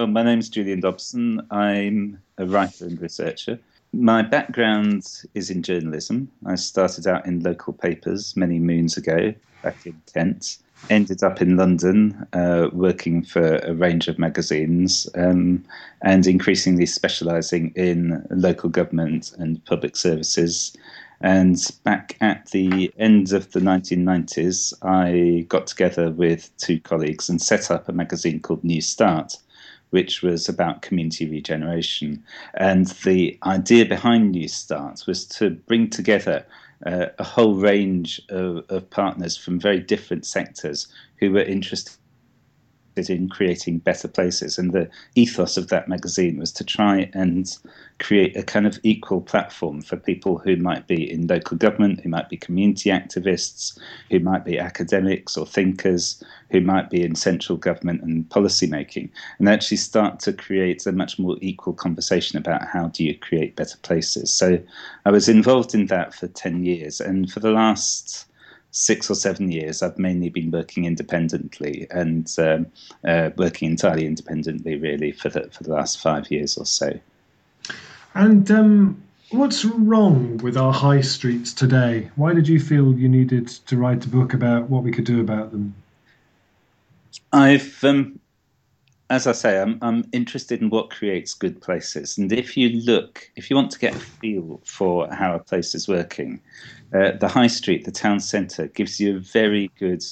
well, my name's Julian Dobson. I'm a writer and researcher. My background is in journalism. I started out in local papers many moons ago, back in Kent. Ended up in London uh, working for a range of magazines um, and increasingly specialising in local government and public services. And back at the end of the 1990s, I got together with two colleagues and set up a magazine called New Start, which was about community regeneration. And the idea behind New Start was to bring together uh, a whole range of, of partners from very different sectors who were interested in creating better places. And the ethos of that magazine was to try and create a kind of equal platform for people who might be in local government, who might be community activists, who might be academics or thinkers, who might be in central government and policy making, and actually start to create a much more equal conversation about how do you create better places. So I was involved in that for 10 years, and for the last six or seven years, I've mainly been working independently and um, uh, working entirely independently, really, for the for the last five years or so. And um, what's wrong with our high streets today? Why did you feel you needed to write a book about what we could do about them? I've, um, as I say, I'm, I'm interested in what creates good places, and if you look, if you want to get a feel for how a place is working, uh, the high street, the town centre, gives you a very good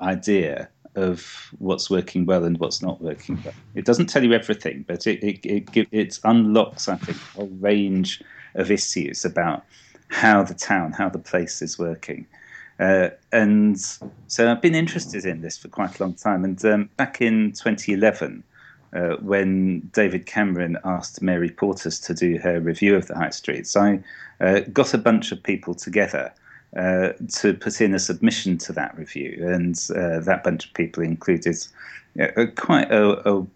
idea of what's working well and what's not working well. It doesn't tell you everything, but it it, it, it unlocks, I think, a range of issues about how the town, how the place is working. Uh, and so I've been interested in this for quite a long time. And um, back in 2011, uh, when David Cameron asked Mary Portas to do her review of the high streets, I uh, got a bunch of people together uh, to put in a submission to that review, and uh, that bunch of people included quite a, a,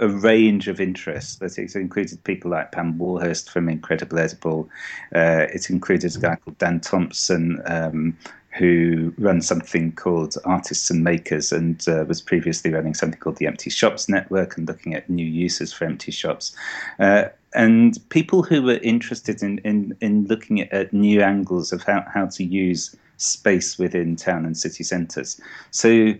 a, range of interests. It included people like Pam Warhurst from Incredible Edible. Uh, it included a guy called Dan Thompson. Um, who runs something called Artists and Makers and uh, was previously running something called the Empty Shops Network and looking at new uses for empty shops. Uh, and people who were interested in, in, in looking at, at, new angles of how, how to use space within town and city centres. So,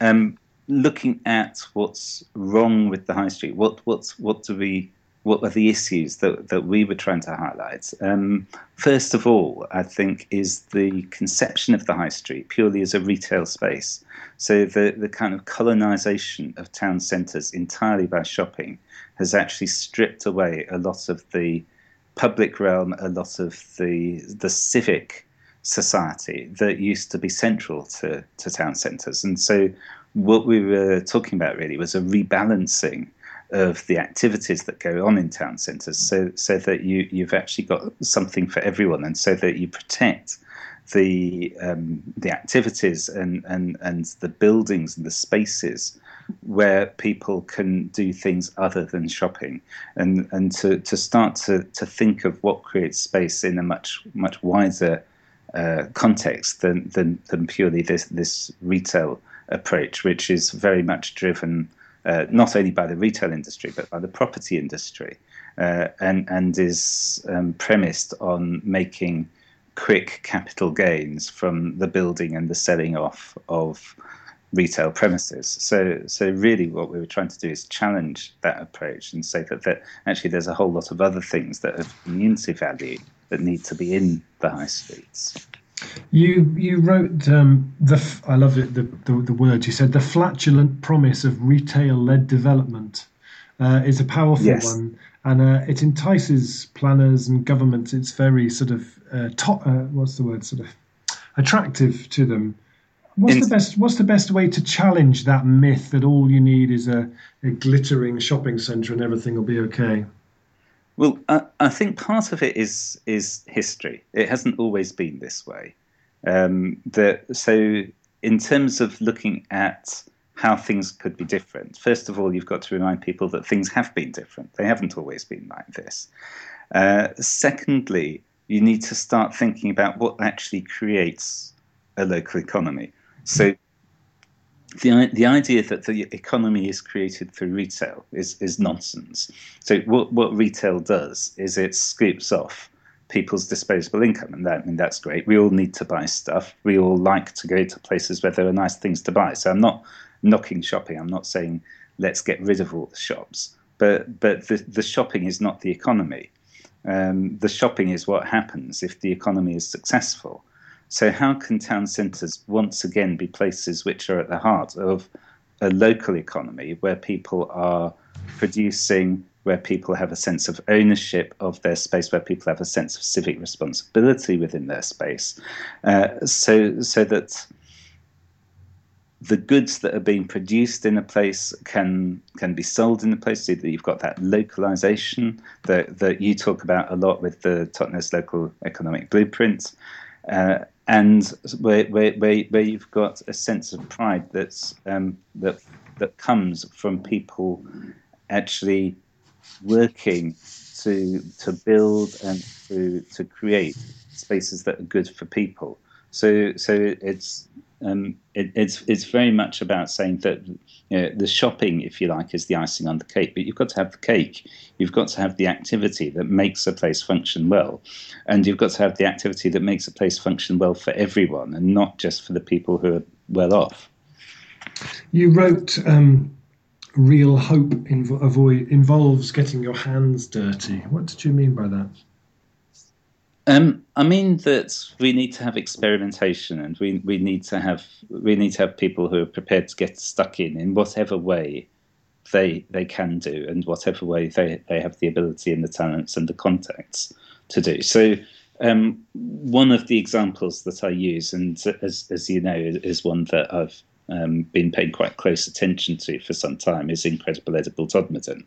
um, looking at what's wrong with the high street, what what's what do we what were the issues that, that we were trying to highlight? Um, first of all, I think, is the conception of the high street purely as a retail space. So the, the kind of colonisation of town centres entirely by shopping has actually stripped away a lot of the public realm, a lot of the the civic society that used to be central to, to town centres. And so what we were talking about really was a rebalancing of the activities that go on in town centres, so so that you you've actually got something for everyone, and so that you protect the um, the activities and, and and the buildings and the spaces where people can do things other than shopping, and and to, to start to, to think of what creates space in a much much wider uh, context than, than than purely this this retail approach, which is very much driven uh, not only by the retail industry but by the property industry, uh, and and is um, premised on making quick capital gains from the building and the selling off of retail premises. So so really, what we were trying to do is challenge that approach and say that that actually there's a whole lot of other things that have community value that need to be in the high streets. You you wrote um, the I love it the, the the words you said the flatulent promise of retail led development uh, is a powerful yes. one and uh, it entices planners and governments. It's very sort of uh, top, uh, what's the word sort of attractive to them. What's the best What's the best way to challenge that myth that all you need is a, a glittering shopping centre and everything will be okay? Well, I, I, think part of it is is history. It hasn't always been this way. Um, so in terms of looking at how things could be different, first of all, you've got to remind people that things have been different. They haven't always been like this. Uh, secondly, you need to start thinking about what actually creates a local economy. So the the idea that the economy is created through retail is is nonsense. So what what retail does is it scoops off people's disposable income, and that I mean that's great. We all need to buy stuff. We all like to go to places where there are nice things to buy. So I'm not knocking shopping. I'm not saying let's get rid of all the shops, but but the the shopping is not the economy. Um, the shopping is what happens if the economy is successful. So, how can town centres once again be places which are at the heart of a local economy where people are producing, where people have a sense of ownership of their space, where people have a sense of civic responsibility within their space, uh, so so that the goods that are being produced in a place can can be sold in a place so that you've got that localization that that you talk about a lot with the Totnes local economic blueprint. Uh, and where, where, where, you've got a sense of pride that's um, that that comes from people actually working to to build and to to create spaces that are good for people. So so it's um, it, it's it's very much about saying that you know, the shopping, if you like, is the icing on the cake. But you've got to have the cake. You've got to have the activity that makes a place function well, and you've got to have the activity that makes a place function well for everyone, and not just for the people who are well off. You wrote. Um, real hope inv- avoid, involves getting your hands dirty. What did you mean by that? Um, I mean that we need to have experimentation, and we, we need to have we need to have people who are prepared to get stuck in in whatever way they they can do, and whatever way they, they have the ability and the talents and the contacts to do. So, um, one of the examples that I use, and as as you know, is one that I've um, been paying quite close attention to for some time, is Incredible Edible Todmorden.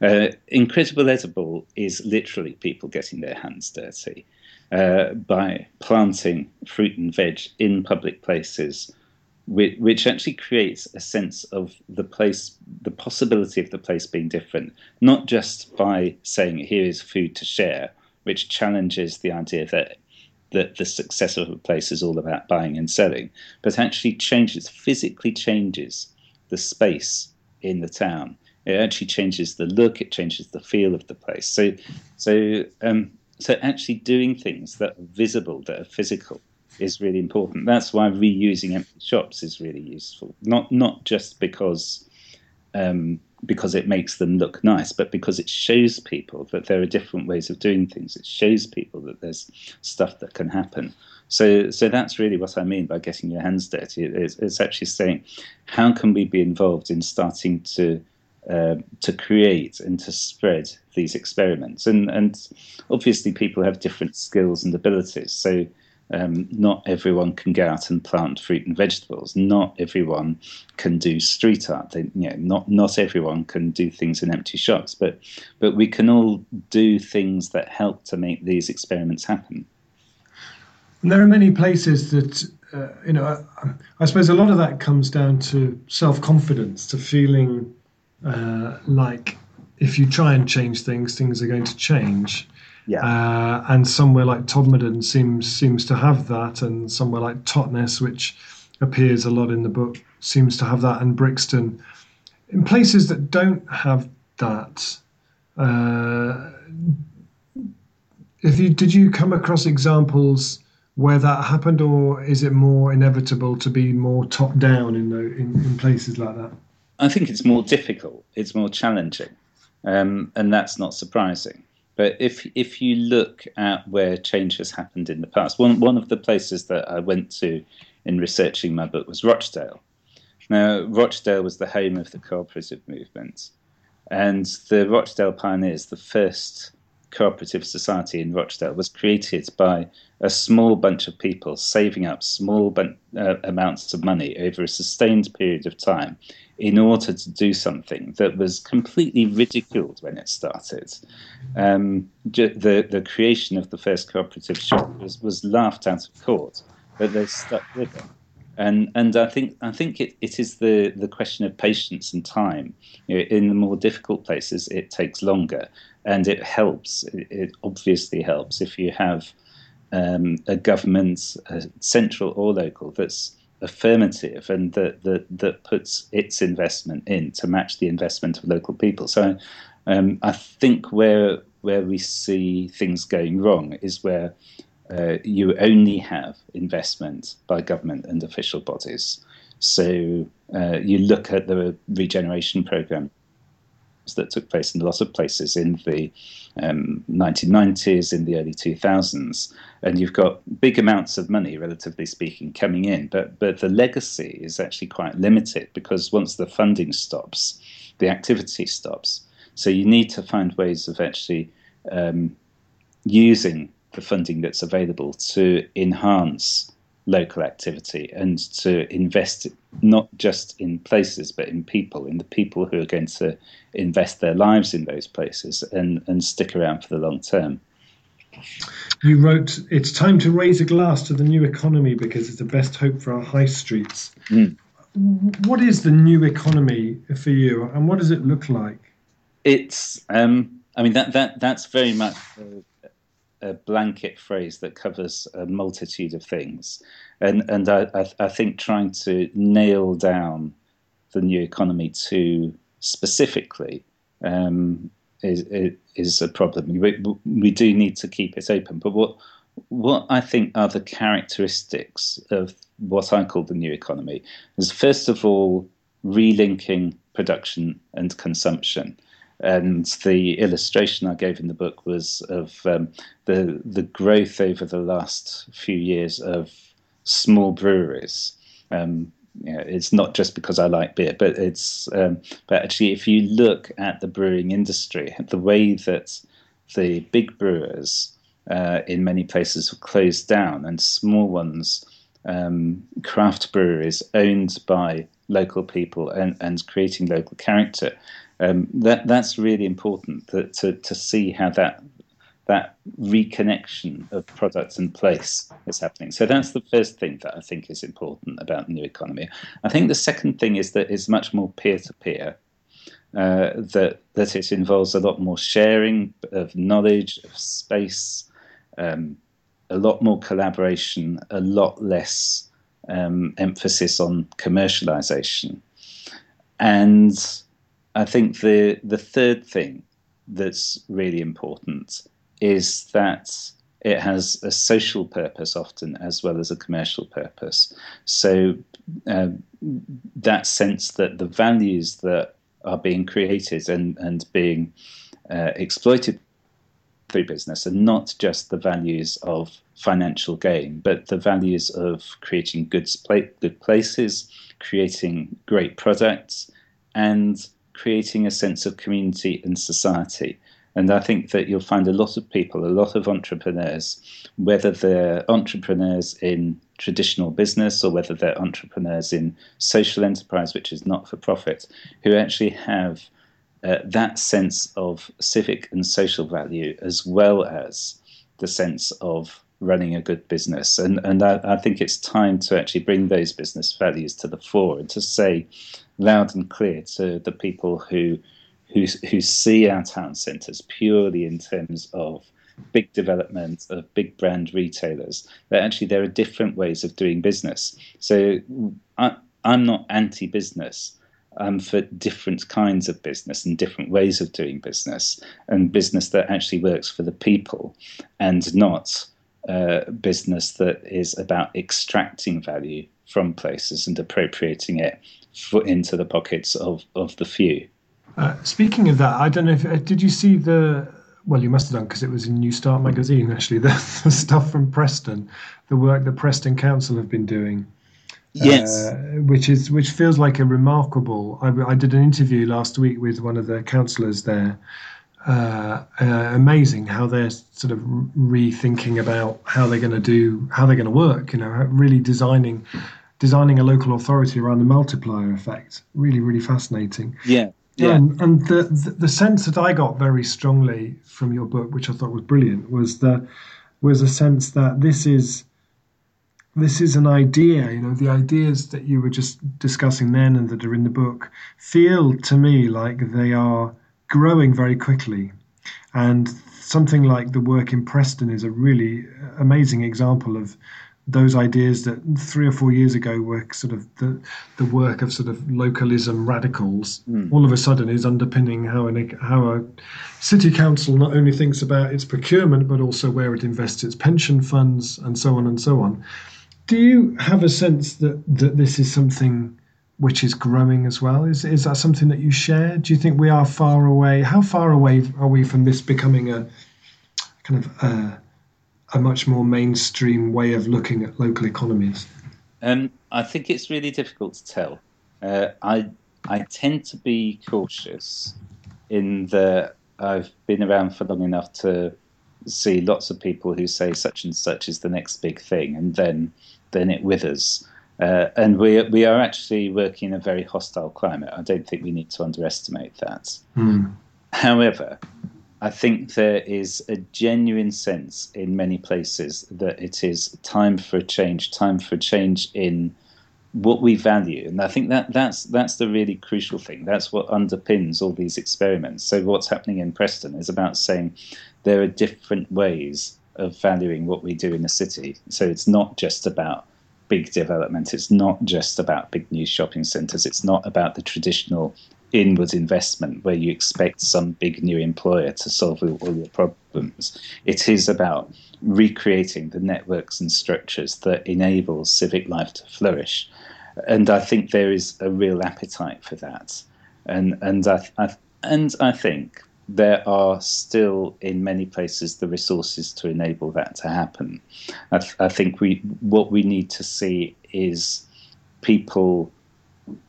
Uh, Incredible Edible is literally people getting their hands dirty uh, by planting fruit and veg in public places, which, which, actually creates a sense of the place, the possibility of the place being different, not just by saying, here is food to share, which challenges the idea that that the success of a place is all about buying and selling, but actually changes, physically changes the space in the town it actually changes the look, it changes the feel of the place. So, so, um, so actually doing things that are visible, that are physical, is really important. That's why reusing empty shops is really useful. Not not just because um, because it makes them look nice, but because it shows people that there are different ways of doing things. It shows people that there's stuff that can happen. So, so that's really what I mean by getting your hands dirty. It's, it's actually saying, how can we be involved in starting to uh, to create and to spread these experiments. And, and obviously, people have different skills and abilities. So, um, not everyone can go out and plant fruit and vegetables. Not everyone can do street art. They, you know, not not everyone can do things in empty shops. But but we can all do things that help to make these experiments happen. And there are many places that uh, you know. I, I suppose a lot of that comes down to self confidence, to feeling uh, like if you try and change things, things are going to change. Yeah. Uh, and somewhere like Todmorden seems seems to have that, and somewhere like Totnes, which appears a lot in the book, seems to have that, and Brixton. In places that don't have that, uh, if you did you come across examples where that happened, or is it more inevitable to be more top down in, the, in, in places like that? I think it's more difficult. It's more challenging, um, and that's not surprising. But if if you look at where change has happened in the past, one one of the places that I went to in researching my book was Rochdale. Now, Rochdale was the home of the cooperative movement, and the Rochdale Pioneers, the first cooperative society in Rochdale, was created by a small bunch of people saving up small bun- uh, amounts of money over a sustained period of time in order to do something that was completely ridiculed when it started. Um, the, the creation of the first cooperative shop was, was laughed out of court, but they stuck with it. And, and I think I think it, it is the, the question of patience and time. You know, in the more difficult places, it takes longer, and it helps. It, obviously helps if you have um, a government, uh, central or local, that's affirmative and that, that that puts its investment in to match the investment of local people. So um, I think where where we see things going wrong is where uh, you only have investment by government and official bodies. So uh, you look at the regeneration program that took place in a lot of places in the um, 1990s, in the early 2000s, and you've got big amounts of money, relatively speaking, coming in, but but the legacy is actually quite limited because once the funding stops, the activity stops. So you need to find ways of actually um, using the funding that's available to enhance local activity and to invest not just in places but in people, in the people who are going to invest their lives in those places and, and stick around for the long term. You wrote, It's time to raise a glass to the new economy because it's the best hope for our high streets. Mm. What is the new economy for you and what does it look like? It's, um, I mean, that, that that's very much a blanket phrase that covers a multitude of things, and and I, I, I think trying to nail down the new economy too specifically um, is is a problem. We, we do need to keep it open, but what what I think are the characteristics of what I call the new economy is first of all relinking production and consumption. And the illustration I gave in the book was of um, the the growth over the last few years of small breweries. Um, it's not just because I like beer, but it's um, but actually, if you look at the brewing industry, the way that the big brewers uh, in many places have closed down, and small ones, um, craft breweries owned by local people and, and creating local character, um, that that's really important that, to to see how that that reconnection of products and place is happening. So that's the first thing that I think is important about the new economy. I think the second thing is that it's much more peer to peer. that that it involves a lot more sharing of knowledge, of space, um, a lot more collaboration, a lot less um, emphasis on commercialization, and I think the the third thing that's really important is that it has a social purpose often as well as a commercial purpose. So uh, that sense that the values that are being created and and being uh, exploited through business are not just the values of financial gain, but the values of creating good, good places, creating great products, and creating a sense of community and society. And I think that you'll find a lot of people, a lot of entrepreneurs, whether they're entrepreneurs in traditional business or whether they're entrepreneurs in social enterprise, which is not for profit, who actually have uh, that sense of civic and social value as well as the sense of running a good business. And, and I, I think it's time to actually bring those business values to the fore and to say, loud and clear to the people who who who see our town centres purely in terms of big development of big brand retailers that actually there are different ways of doing business. So I, I'm not anti-business. I'm for different kinds of business and different ways of doing business, and business that actually works for the people, and not uh, business that is about extracting value from places and appropriating it foot into the pockets of, of the few. Uh, speaking of that, I don't know if uh, did you see the well, you must have done because it was in New Start magazine. Actually, the, the, stuff from Preston, the work that Preston Council have been doing. Yes, uh, which is which feels like a remarkable. I, I, did an interview last week with one of the councillors there. Uh, uh, amazing how they're sort of rethinking about how they're going to do how they're going to work. You know, really designing designing a local authority around the multiplier effect. Really, really fascinating. Yeah. Yeah. And, and the, the, the sense that I got very strongly from your book, which I thought was brilliant, was the was a sense that this is this is an idea. You know, the ideas that you were just discussing then and that are in the book feel to me like they are growing very quickly, and something like the work in Preston is a really amazing example of those ideas that three or four years ago were sort of the, the work of sort of localism radicals, mm. all of a sudden is underpinning how, an, how a city council not only thinks about its procurement, but also where it invests its pension funds and so on and so on. Do you have a sense that, that this is something which is growing as well? Is, is that something that you share? Do you think we are far away? How far away are we from this becoming a kind of... Uh, a much more mainstream way of looking at local economies? Um, I think it's really difficult to tell. Uh, I I tend to be cautious in that I've been around for long enough to see lots of people who say such and such is the next big thing, and then then it withers. Uh, and we we are actually working in a very hostile climate. I don't think we need to underestimate that. Mm. However, I think there is a genuine sense in many places that it is time for a change, time for a change in what we value, and I think that that's that's the really crucial thing. That's what underpins all these experiments. So what's happening in Preston is about saying there are different ways of valuing what we do in the city. So it's not just about big development. It's not just about big new shopping centres. It's not about the traditional inward investment where you expect some big new employer to solve all, your problems. It is about recreating the networks and structures that enable civic life to flourish. And I think there is a real appetite for that. And, and, I, I, and I think there are still in many places the resources to enable that to happen. I, I think we what we need to see is people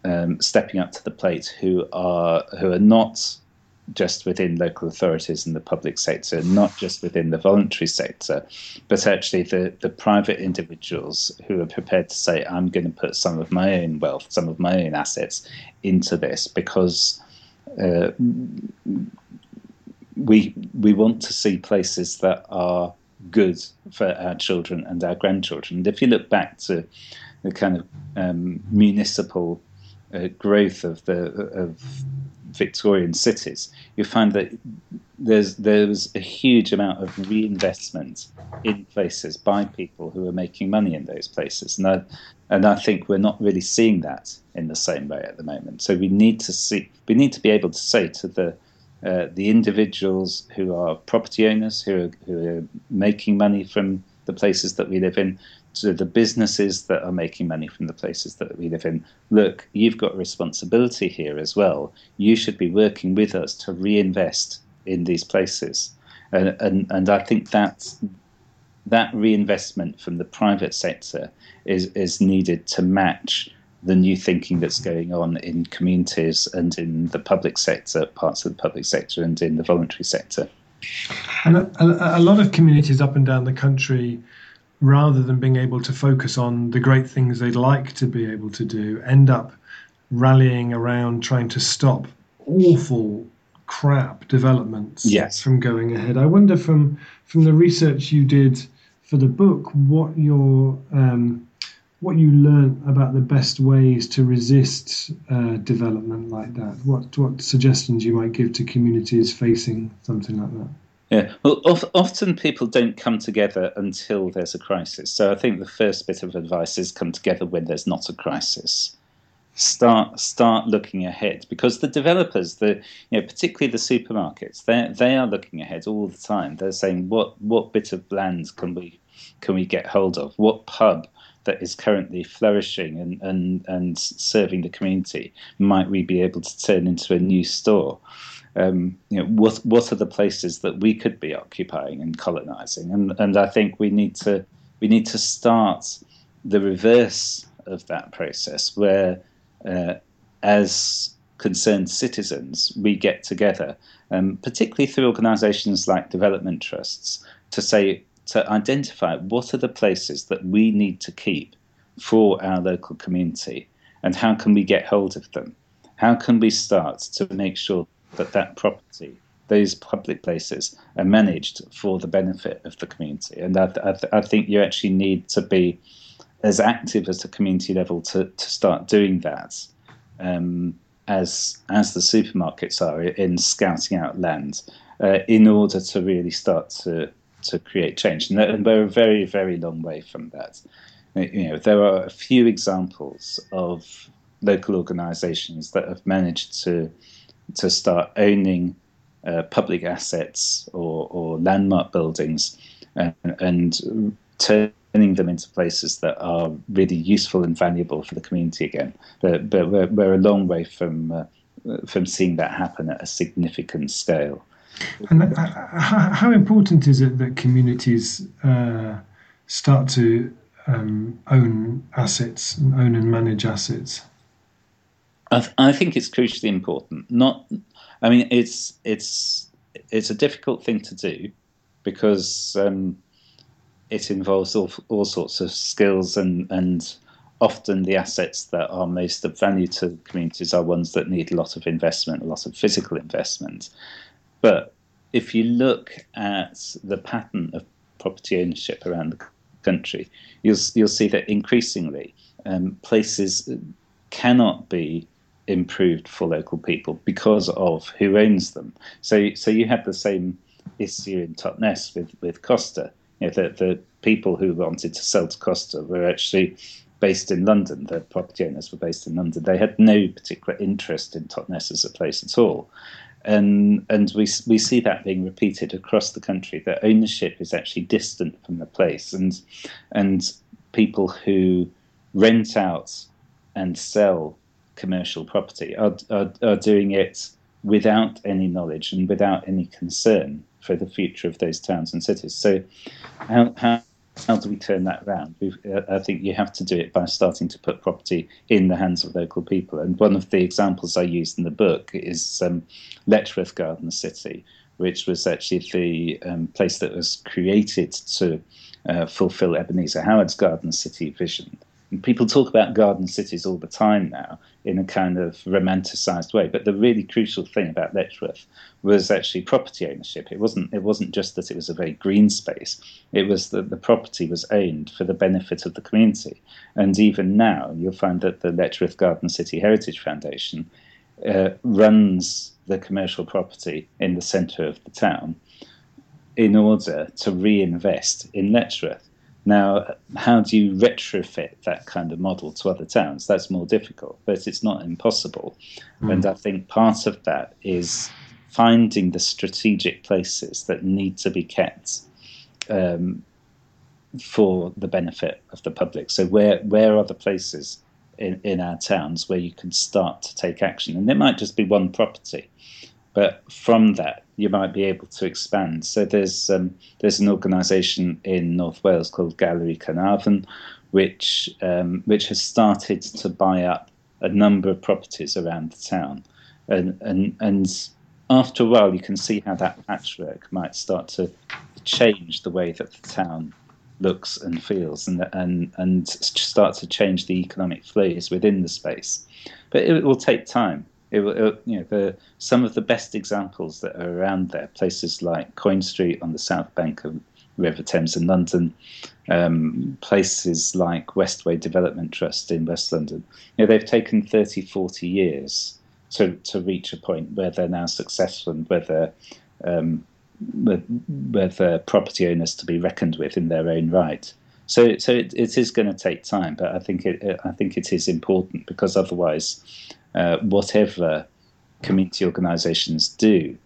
um, stepping up to the plate who are who are not just within local authorities and the public sector, not just within the voluntary sector, but actually the, the private individuals who are prepared to say, I'm going to put some of my own wealth, some of my own assets into this because uh, we we want to see places that are good for our children and our grandchildren. And if you look back to the kind of um, municipal uh, growth of the of Victorian cities, you find that there's there's a huge amount of reinvestment in places by people who are making money in those places, and I, and I think we're not really seeing that in the same way at the moment. So we need to see we need to be able to say to the uh, the individuals who are property owners who are, who are making money from the places that we live in to the businesses that are making money from the places that we live in, look, you've got responsibility here as well. You should be working with us to reinvest in these places. And, and, and I think that that reinvestment from the private sector is, is needed to match the new thinking that's going on in communities and in the public sector, parts of the public sector, and in the voluntary sector. And a, a, lot of communities up and down the country rather than being able to focus on the great things they'd like to be able to do, end up rallying around trying to stop awful crap developments yes. from going ahead. I wonder from from the research you did for the book, what your um, what you learned about the best ways to resist uh, development like that. What what suggestions you might give to communities facing something like that? Yeah, well, often people don't come together until there's a crisis. So I think the first bit of advice is come together when there's not a crisis. Start start looking ahead because the developers, the you know, particularly the supermarkets, they they are looking ahead all the time. They're saying what what bit of land can we can we get hold of? What pub that is currently flourishing and, and, and serving the community might we be able to turn into a new store? Um, you know, what what are the places that we could be occupying and colonizing? And and I think we need to we need to start the reverse of that process, where uh, as concerned citizens we get together, um, particularly through organisations like development trusts, to say to identify what are the places that we need to keep for our local community, and how can we get hold of them? How can we start to make sure that that property, those public places, are managed for the benefit of the community. And I, I, I think you actually need to be as active as the community level to, to start doing that. Um, as as the supermarkets are in scouting out land, uh, in order to really start to to create change. And we're a very, very long way from that. You know, there are a few examples of local organisations that have managed to to start owning uh, public assets or, or landmark buildings and, and turning them into places that are really useful and valuable for the community again. But, but we're, we're a long way from uh, from seeing that happen at a significant scale. And uh, how important is it that communities uh, start to um, own assets, and own and manage assets? I, th- I, think it's crucially important. Not, I mean, it's it's it's a difficult thing to do because um, it involves all, all sorts of skills and and often the assets that are most of value to communities are ones that need a lot of investment, a lot of physical investment. But if you look at the pattern of property ownership around the country, you'll you'll see that increasingly um, places cannot be improved for local people because of who owns them. So so you had the same issue in Totnes with with Costa. You know, the the people who wanted to sell to Costa were actually based in London. The property owners were based in London. They had no particular interest in Totnes as a place at all. And, and we, we see that being repeated across the country that ownership is actually distant from the place. And, and people who rent out and sell commercial property are, are, are doing it without any knowledge and without any concern for the future of those towns and cities. So, how, how how do we turn that around? I think you have to do it by starting to put property in the hands of local people. And one of the examples I used in the book is um, Letchworth Garden City, which was actually the um, place that was created to uh, fulfill Ebenezer Howard's Garden City vision. People talk about garden cities all the time now in a kind of romanticized way. But the really crucial thing about Letchworth was actually property ownership. It wasn't it wasn't just that it was a very green space. It was that the property was owned for the benefit of the community. And even now, you'll find that the Letchworth Garden City Heritage Foundation uh, runs the commercial property in the centre of the town in order to reinvest in Letchworth. Now, how do you retrofit that kind of model to other towns? That's more difficult, but it's not impossible. Mm. And I think part of that is finding the strategic places that need to be kept um, for the benefit of the public. So, where where are the places in, in our towns where you can start to take action? And it might just be one property, but from that you might be able to expand. So there's um, there's an organisation in North Wales called Galeri Caernarfon, which um, which has started to buy up a number of properties around the town, and and and after a while you can see how that patchwork might start to change the way that the town looks and feels, and and and start to change the economic flows within the space. But it will take time. It, it, you know, the, some of the best examples that are around there, places like Coin Street on the south bank of River Thames in London, um, places like Westway Development Trust in West London, you know, they've taken 30, 40 years to, to reach a point where they're now successful and where they're, um, where they're property owners to be reckoned with in their own right. So, so it, it is going to take time, but I think it, I think it is important because otherwise, uh, whatever community organisations do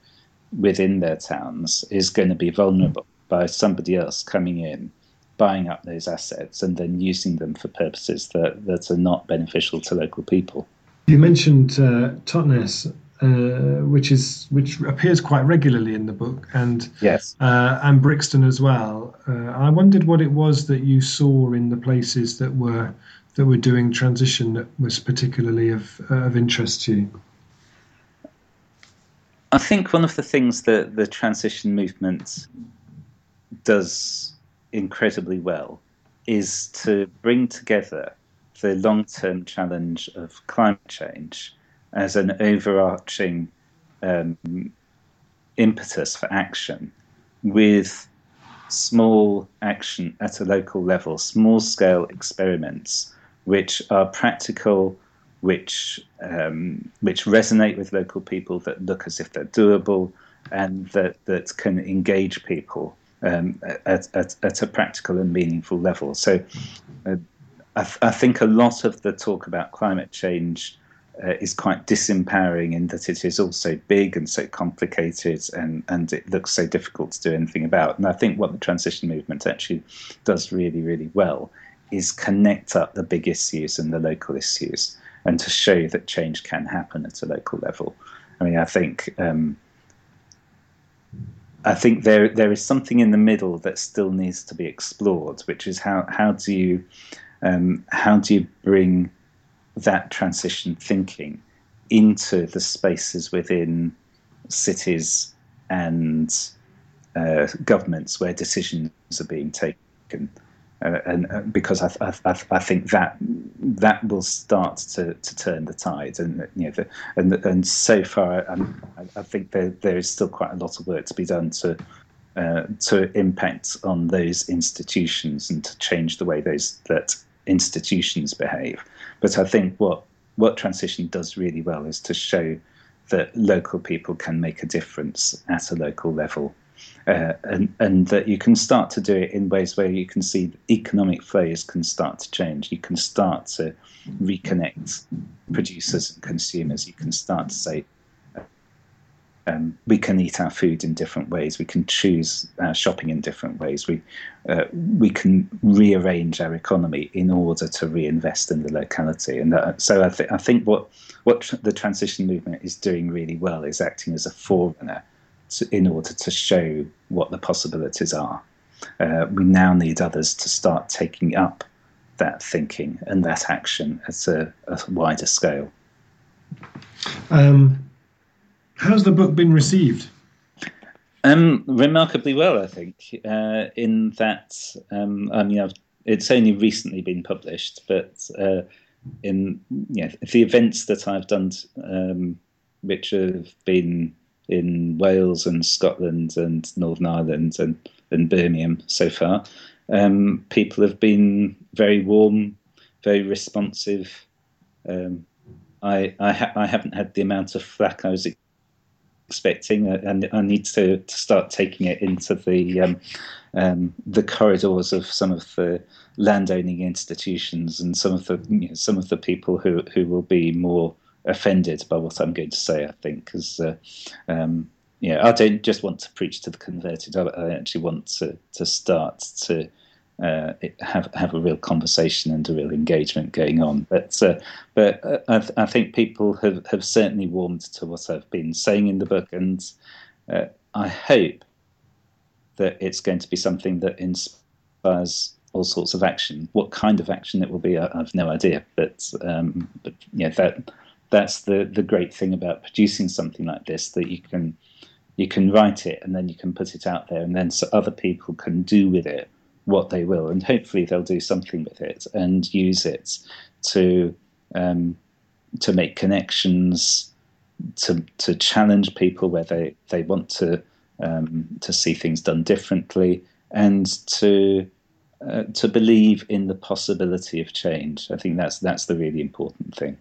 within their towns is going to be vulnerable by somebody else coming in, buying up those assets, and then using them for purposes that, that are not beneficial to local people. You mentioned uh, Totnes, uh, which is which appears quite regularly in the book, and yes, uh, and Brixton as well. Uh, I wondered what it was that you saw in the places that were that were doing transition that was particularly of, uh, of interest to you? I think one of the things that the transition movement does incredibly well is to bring together the long term challenge of climate change as an overarching um, impetus for action with small action at a local level, small scale experiments which are practical, which um, which resonate with local people, that look as if they're doable, and that that can engage people um, at, at, at, a practical and meaningful level. So uh, I, th- I, think a lot of the talk about climate change uh, is quite disempowering in that it is all so big and so complicated and, and it looks so difficult to do anything about. And I think what the transition movement actually does really, really well is connect up the big issues and the local issues and to show that change can happen at a local level. I mean, I think um, I think there there is something in the middle that still needs to be explored, which is how how do you um, how do you bring that transition thinking into the spaces within cities and uh, governments where decisions are being taken uh, and uh, because I, I, I, think that that will start to, to turn the tide, and you know, the, and and so far, I, I, think there there is still quite a lot of work to be done to uh, to impact on those institutions and to change the way those that institutions behave. But I think what what transition does really well is to show that local people can make a difference at a local level uh, and, and that you can start to do it in ways where you can see the economic flows can start to change. You can start to reconnect producers and consumers. You can start to say, um, we can eat our food in different ways. We can choose our shopping in different ways. We uh, we can rearrange our economy in order to reinvest in the locality. And uh, so I, th- I think what what tr- the transition movement is doing really well is acting as a forerunner to, in order to show what the possibilities are. Uh, we now need others to start taking up that thinking and that action at a, a wider scale. Um, how's the book been received? Um, remarkably well, I think. Uh, in that, um, I mean, I've, it's only recently been published, but uh, in you know, the events that I've done, um, which have been in Wales and Scotland and Northern Ireland and, and Birmingham so far. Um, people have been very warm, very responsive. Um, I I, ha- I, haven't had the amount of flack I was expecting, and I need to, to start taking it into the um, um, the corridors of some of the landowning institutions and some of the you know, some of the people who who will be more offended by what I'm going to say. I think because uh, um, yeah, I don't just want to preach to the converted. I, I actually want to to start to. Uh, have have a real conversation and a real engagement going on. But uh, but uh, I, th- I, think people have, have certainly warmed to what I've been saying in the book, and uh, I hope that it's going to be something that inspires all sorts of action. What kind of action it will be, I, have no idea. But um, but yeah, that that's the the great thing about producing something like this that you can you can write it and then you can put it out there and then so other people can do with it what they will and hopefully they'll do something with it and use it to um, to make connections to to challenge people where they, they want to um, to see things done differently and to uh, to believe in the possibility of change. I think that's that's the really important thing.